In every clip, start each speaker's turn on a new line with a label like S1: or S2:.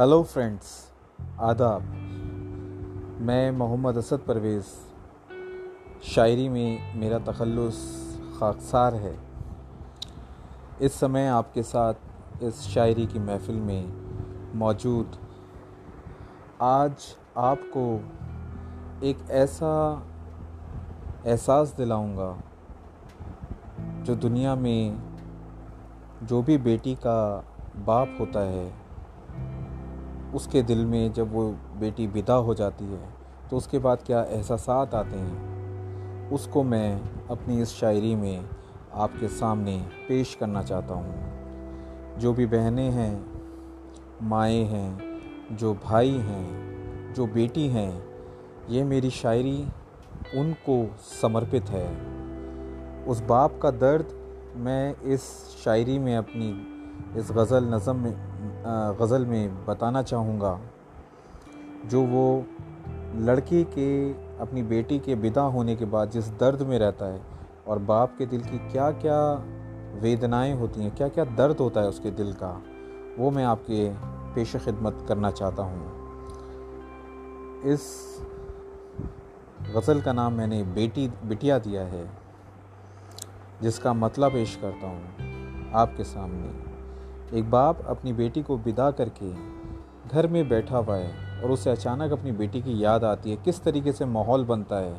S1: Hello friends आदाब। मैं मोहम्मद असद परवेज़। शायरी में मेरा तखलस खाकसार है। इस समय आपके साथ इस शायरी की महफ़िल में मौजूद। आज आपको एक ऐसा एहसास दिलाऊँगा, जो दुनिया में जो भी बेटी का बाप होता है उसके दिल में जब वो बेटी विदा हो जाती है तो उसके बाद क्या एहसास आते हैं? उसको मैं अपनी इस शायरी में आपके सामने पेश करना चाहता हूँ। जो भी बहनें हैं, माएँ हैं, जो भाई हैं, जो बेटी हैं, ये मेरी शायरी उनको समर्पित है। उस बाप का दर्द मैं इस शायरी में अपनी, इस गज़ल नज़म में गज़ल में बताना चाहूँगा। जो वो लड़की के, अपनी बेटी के विदा होने के बाद जिस दर्द में रहता है और बाप के दिल की क्या क्या वेदनाएँ होती हैं क्या क्या दर्द होता है उसके दिल का, वो मैं आपके पेश खिदमत करना चाहता हूँ। इस गज़ल का नाम मैंने बेटी, बिटिया दिया है, जिसका मतलब पेश करता हूँ आपके सामने। एक बाप अपनी बेटी को विदा करके घर में बैठा हुआ है और उसे अचानक अपनी बेटी की याद आती है। किस तरीके से माहौल बनता है?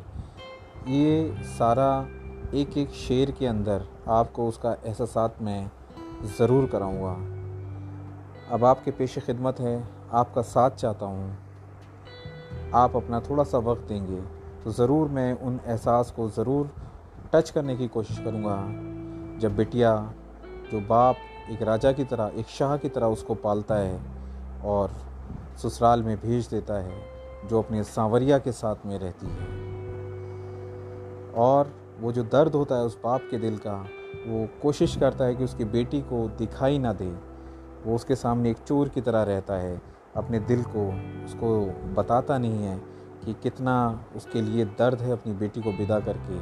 S1: ये सारा एक एक शेर के अंदर आपको उसका एहसास मैं ज़रूर कराऊँगा। अब आपके पेश खिदमत है। आपका साथ चाहता हूँ। आप अपना थोड़ा सा वक्त देंगे तो ज़रूर मैं उन एहसास को ज़रूर टच करने की कोशिश करूँगा। जब बिटिया, जो बाप एक राजा की तरह, एक शाह की तरह उसको पालता है और ससुराल में भेज देता है, जो अपने सांवरिया के साथ में रहती है। और वो जो दर्द होता है उस बाप के दिल का, वो कोशिश करता है कि उसकी बेटी को दिखाई ना दे। वो उसके सामने एक चोर की तरह रहता है, अपने दिल को, उसको बताता नहीं है कि कितना उसके लिए दर्द है अपनी बेटी को विदा करके।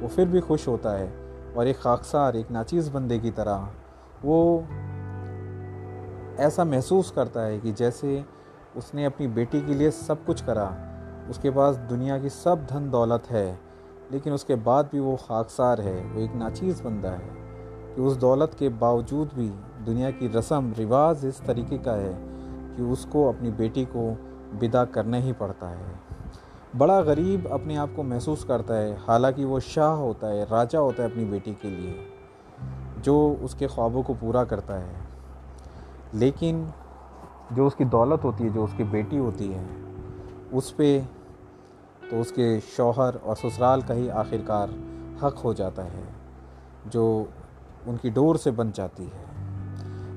S1: वो फिर भी खुश होता है और एक खाकसार, एक नाचीज़ बंदे की तरह वो ऐसा महसूस करता है कि जैसे उसने अपनी बेटी के लिए सब कुछ करा, उसके पास दुनिया की सब धन दौलत है, लेकिन उसके बाद भी वो खाकसार है, वो एक नाचीज़ बंदा है कि उस दौलत के बावजूद भी दुनिया की रस्म, रिवाज इस तरीके का है कि उसको अपनी बेटी को विदा करना ही पड़ता है। बड़ा गरीब अपने आप को महसूस करता है, हालाँकि वो शाह होता है, राजा होता है अपनी बेटी के लिए। जो उसके ख्वाबों को पूरा करता है। लेकिन जो उसकी दौलत होती है, जो उसकी बेटी होती है, उस पर तो उसके शौहर और ससुराल का ही आखिरकार हक हो जाता है, जो उनकी डोर से बन जाती है।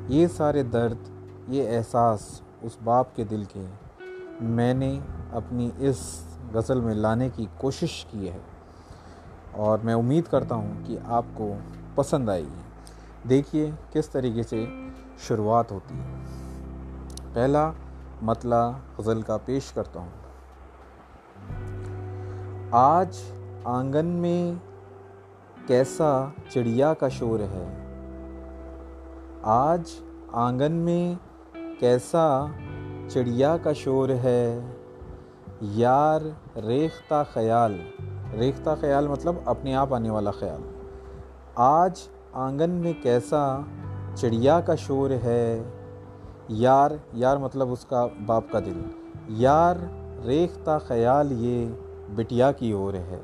S1: ये सारे दर्द, ये एहसास उस बाप के दिल के मैंने अपनी इस गज़ल में लाने की कोशिश की है। और मैं उम्मीद करता हूँ कि आपको पसंद आएगी देखिए किस तरीके से शुरुआत होती है। पहला मतला गज़ल का पेश करता हूँ। आज आँगन में कैसा चिड़िया का शोर है? आज आँगन में कैसा चिड़िया का शोर है? यार, रेख्ता ख्याल। रेख्ता ख्याल मतलब अपने आप आने वाला ख्याल। आज आँगन में कैसा चिड़िया का शोर है? यार यार मतलब उसका बाप का दिल। यार, रेखता ख्याल ये बिटिया की ओर है।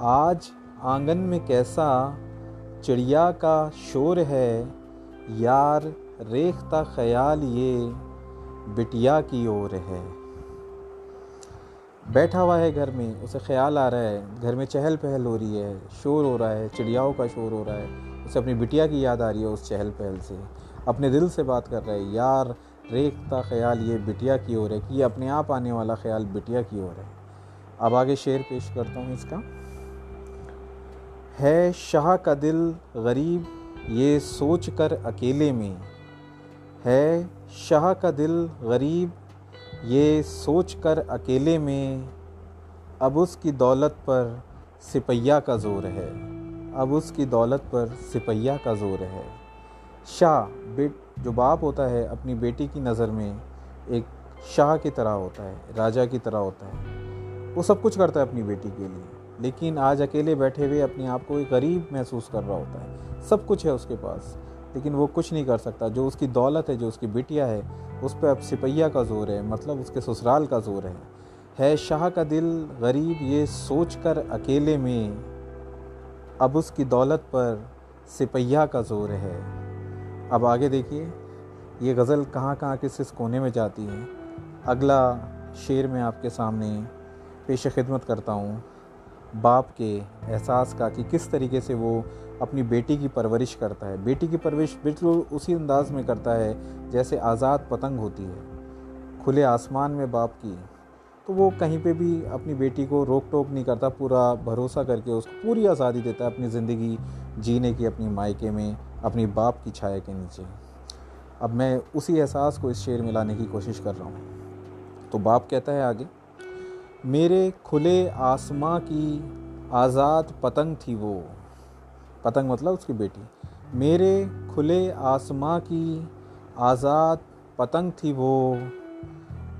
S1: आज आँगन में कैसा चिड़िया का शोर है? यार, रेखता ख्याल ये बिटिया की ओर है। बैठा हुआ है घर में, उसे ख्याल आ रहा है। घर में चहल पहल हो रही है। शोर हो रहा है, चिड़ियाओं का शोर हो रहा है। उसे अपनी बिटिया की याद आ रही है उस चहल पहल से। अपने दिल से बात कर रहे हैं, यार, रेखता ख्याल ये बिटिया की ओर है कि ये अपने आप आने वाला ख्याल बिटिया की ओर है। अब आगे शेर पेश करता हूँ इसका। है शाह का दिल गरीब, ये सोच कर अकेले में। है शाह का दिल गरीब, ये सोच कर अकेले में। अब उसकी दौलत पर सिपैया का ज़ोर है। अब उसकी दौलत पर सिपैया का ज़ोर है। शाह बेट, जो बाप होता है, अपनी बेटी की नज़र में एक शाह की तरह होता है, राजा की तरह होता है। वो सब कुछ करता है अपनी बेटी के लिए, लेकिन आज अकेले बैठे हुए अपने आप को एक गरीब महसूस कर रहा होता है। सब कुछ है उसके पास, लेकिन वो कुछ नहीं कर सकता। जो उसकी दौलत है, जो उसकी बिटिया है, उस पर अब सिपहिया का ज़ोर है मतलब उसके ससुराल का ज़ोर है। है शाह का दिल गरीब ये सोच कर अकेले में अब उसकी दौलत पर सिपहिया का ज़ोर है। अब आगे देखिए, ये गज़ल कहाँ कहाँ किस किस कोने में जाती है। अगला शेर में आपके सामने पेश खिदमत करता हूँ। बाप के एहसास का कि किस तरीके से वो अपनी बेटी की परवरिश करता है। बेटी की परवरिश बिल्कुल उसी अंदाज में करता है जैसे आज़ाद पतंग होती है। खुले आसमान में बाप की तो वो कहीं पे भी अपनी बेटी को रोक टोक नहीं करता, पूरा भरोसा करके उसको पूरी आज़ादी देता है अपनी ज़िंदगी जीने की, अपनी मायके में, अपनी बाप की छाया के नीचे। अब मैं उसी एहसास को इस शेर में लाने की कोशिश कर रहा हूँ। तो बाप कहता है आगे, मेरे खुले आसमां की आज़ाद पतंग थी वो। पतंग मतलब उसकी बेटी। मेरे खुले आसमां की आज़ाद पतंग थी वो।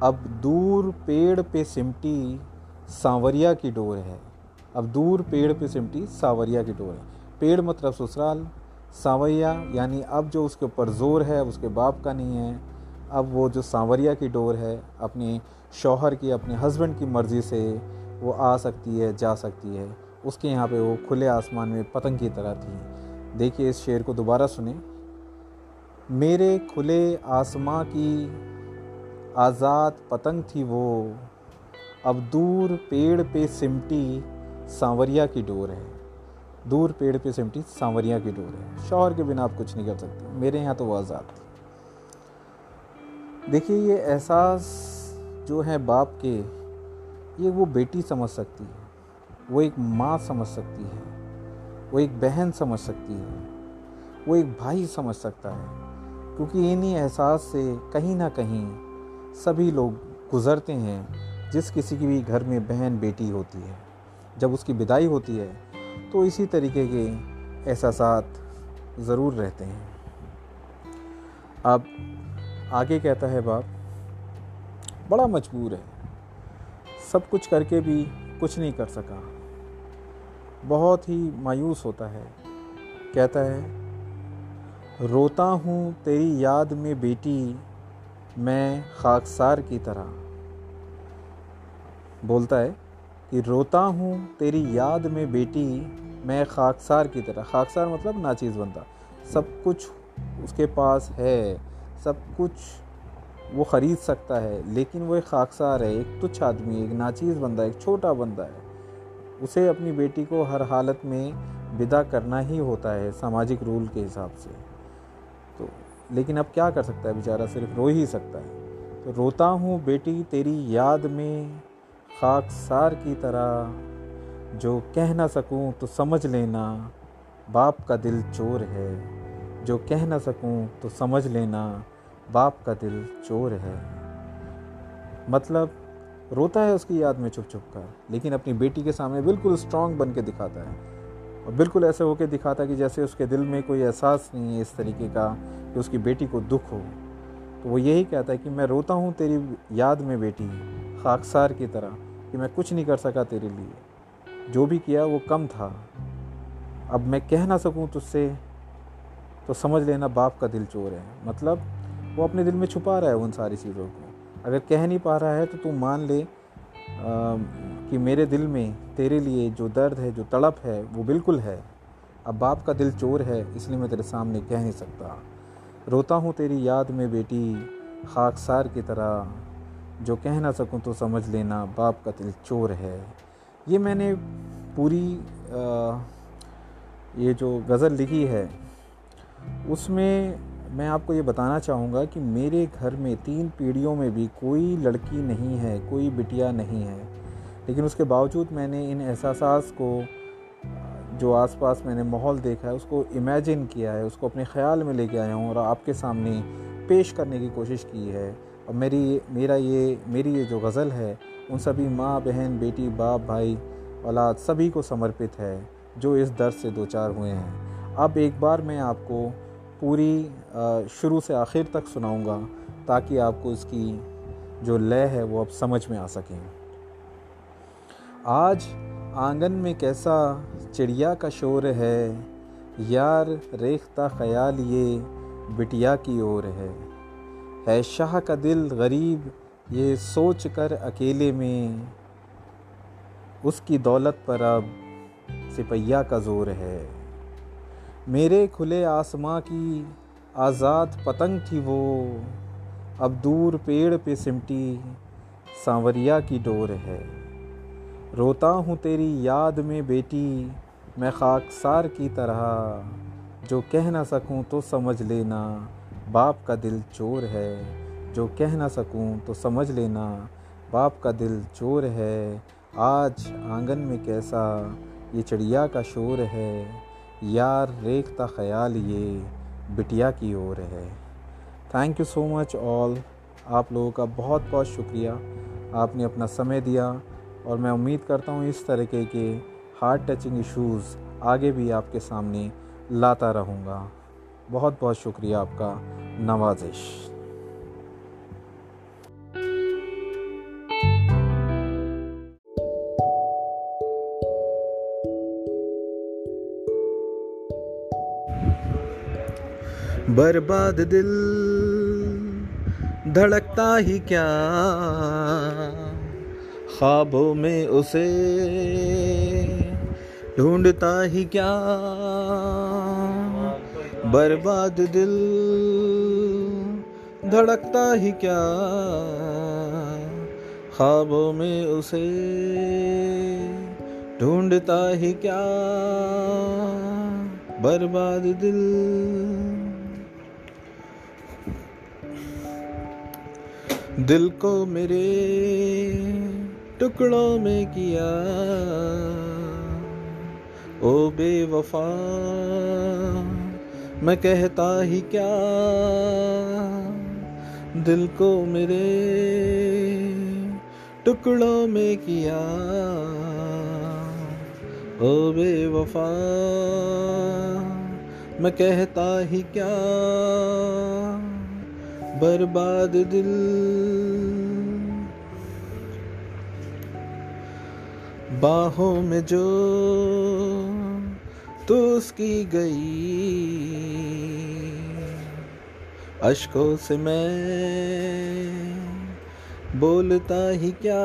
S1: अब दूर पेड़ पे सिमटी सांवरिया की डोर है। अब दूर पेड़ पे सिमटी सांवरिया की डोर है। पेड़ मतलब ससुराल। सांवरिया यानी अब जो उसके ऊपर ज़ोर है उसके बाप का नहीं है। अब वो जो सांवरिया की डोर है, अपने शौहर की, अपने हस्बैंड की मर्ज़ी से वो आ सकती है, जा सकती है। उसके यहाँ पे वो खुले आसमान में पतंग की तरह थी। देखिए इस शेर को दोबारा सुने। मेरे खुले आसमां की आज़ाद पतंग थी वो। अब दूर पेड़ पे सिमटी सांवरिया की डोर है। दूर पेड़ पे सिमटी सांवरिया की डोर है। शौहर के बिना आप कुछ नहीं कर सकते। मेरे यहाँ तो वो आज़ाद थी। देखिए, ये एहसास जो है बाप के, ये वो बेटी समझ सकती है। वो एक माँ समझ सकती है। वो एक बहन समझ सकती है। वो एक भाई समझ सकता है। क्योंकि इन्हीं एहसास से कहीं ना कहीं सभी लोग गुज़रते हैं जिस किसी की भी घर में बहन बेटी होती है। जब उसकी विदाई होती है तो इसी तरीके के एहसास ज़रूर रहते हैं। अब आगे कहता है बाप, बड़ा मजबूर है। सब कुछ करके भी कुछ नहीं कर सका। बहुत ही मायूस होता है। कहता है, रोता हूँ तेरी याद में बेटी मैं खाकसार की तरह। बोलता है कि रोता हूँ, तेरी याद में बेटी, मैं खाकसार की तरह। खाकसार मतलब नाचीज़ बनता सब कुछ उसके पास है, सब कुछ वो ख़रीद सकता है, लेकिन वो एक खाकसार है, एक तुच्छ आदमी, एक नाचीज़ बंदा, एक छोटा बंदा है। उसे अपनी बेटी को हर हालत में विदा करना ही होता है सामाजिक रूल के हिसाब से। तो लेकिन अब क्या कर सकता है बेचारा? सिर्फ़ रो ही सकता है। तो रोता हूँ बेटी तेरी याद में खाकसार की तरह। जो कह ना सकूँ तो समझ लेना, बाप का दिल चोर है। जो कह ना सकूँ तो समझ लेना, बाप का दिल चोर है। मतलब रोता है उसकी याद में छुप छुप कर, लेकिन अपनी बेटी के सामने बिल्कुल स्ट्रांग बन के दिखाता है। और बिल्कुल ऐसे होके दिखाता है कि जैसे उसके दिल में कोई एहसास नहीं है इस तरीके का कि उसकी बेटी को दुख हो। तो वो यही कहता है कि मैं रोता हूँ तेरी याद में बेटी खाकसार की तरह कि मैं कुछ नहीं कर सका तेरे लिए। जो भी किया वो कम था। अब मैं कह ना सकूँ तुझसे तो समझ लेना बाप का दिल चोर है। मतलब वो अपने दिल में छुपा रहा है उन सारी चीज़ों को। अगर कह नहीं पा रहा है तो तू मान ले आ, कि मेरे दिल में तेरे लिए जो दर्द है जो तड़प है वो बिल्कुल है। अब बाप का दिल चोर है इसलिए मैं तेरे सामने कह नहीं सकता। रोता हूँ तेरी याद में बेटी खाकसार की तरह। जो कह ना सकूँ तो समझ लेना बाप का दिल चोर है। ये मैंने पूरी आ, ये जो गज़ल लिखी है उसमें मैं आपको ये बताना चाहूँगा कि मेरे घर में तीन पीढ़ियों में भी कोई लड़की नहीं है कोई बिटिया नहीं है। लेकिन उसके बावजूद मैंने इन एहसास को, जो आसपास मैंने माहौल देखा है, उसको इमेजिन किया है, उसको अपने ख्याल में लेके आया हूँ और आपके सामने पेश करने की कोशिश की है। और मेरी, मेरा ये, मेरी ये जो गज़ल है, उन सभी माँ, बहन, बेटी, बाप, भाई, औलाद सभी को समर्पित है, जो इस दर्द से दो चार हुए हैं। अब एक बार मैं आपको पूरी शुरू से आखिर तक सुनाऊँगा, ताकि आपको इसकी जो लय है वो अब समझ में आ सकें। आज आँगन में कैसा चिड़िया का शोर है, यार रेखता ख्याल ये बिटिया की ओर है। है शाह का दिल गरीब, ये सोच कर अकेले में। उसकी दौलत पर अब सिपैया का ज़ोर है। मेरे खुले आसमां की आज़ाद पतंग थी वो, अब दूर पेड़ पे सिमटी सांवरिया की डोर है। रोता हूँ तेरी याद में बेटी, मैं खाकसार की तरह। जो कह ना सकूँ तो समझ लेना, बाप का दिल चोर है। जो कह ना सकूँ तो समझ लेना, बाप का दिल चोर है। आज आँगन में कैसा, ये चिड़िया का शोर है। यार रेखता ख्याल ये बिटिया की ओर है। Thank you so much all आप लोगों का बहुत बहुत शुक्रिया। आपने अपना समय दिया। और मैं उम्मीद करता हूँ इस तरीके के हार्ट टचिंग इश्यूज़ आगे भी आपके सामने लाता रहूँगा। बहुत बहुत शुक्रिया आपका नवाजिश। बर्बाद दिल धड़कता ही क्या? ख्वाबों में उसे ढूंढता ही क्या? बर्बाद दिल धड़कता ही क्या? ख्वाबों में उसे ढूंढता ही क्या? बर्बाद दिल। दिल को मेरे टुकड़ों में किया। ओ बेवफा, मैं कहता ही क्या? दिल को मेरे टुकड़ों में किया। ओ बेवफा, मैं कहता ही क्या? बर्बाद दिल बाहों में जो तो उसकी गई। अशकों से मैं बोलता ही क्या?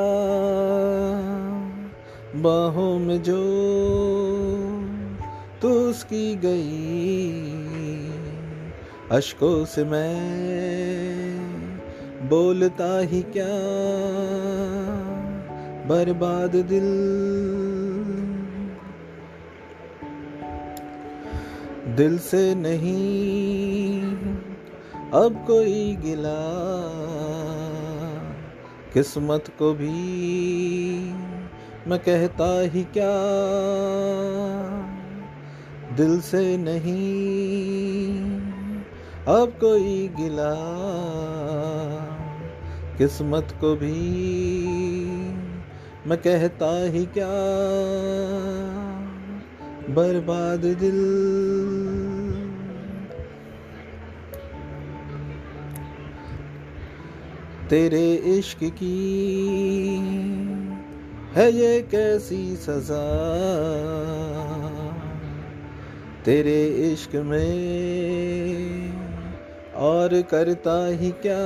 S1: बाहों में जो तो उसकी गई। अशकों से मैं बोलता ही क्या? बर्बाद दिल। दिल से नहीं, अब कोई गिला। किस्मत को भी मैं कहता ही क्या? दिल से नहीं, अब कोई गिला। किस्मत को भी मैं कहता ही क्या? बर्बाद दिल। तेरे इश्क की है ये कैसी सजा? तेरे इश्क में और करता ही क्या?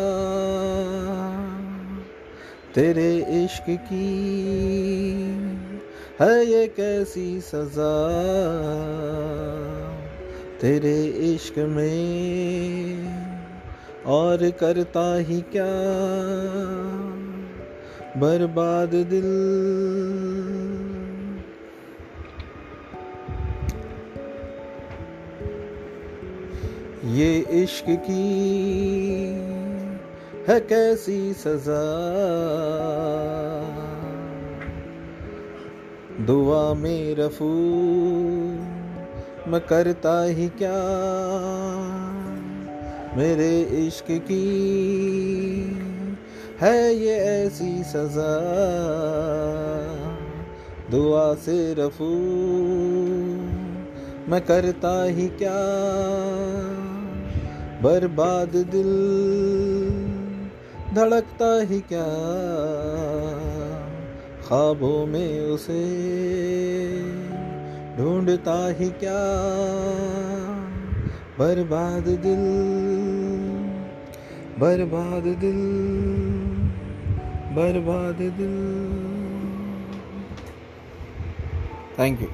S1: तेरे इश्क की है ये कैसी सजा? तेरे इश्क में और करता ही क्या? बर्बाद दिल। ये इश्क की है कैसी सजा। दुआ में रफू मैं करता ही क्या? मेरे इश्क की है ये ऐसी सजा। दुआ से रफू मैं करता ही क्या? बर्बाद दिल धड़कता ही क्या? ख्वाबों में उसे ढूंढता ही क्या? बर्बाद दिल बर्बाद दिल बर्बाद दिल। Thank you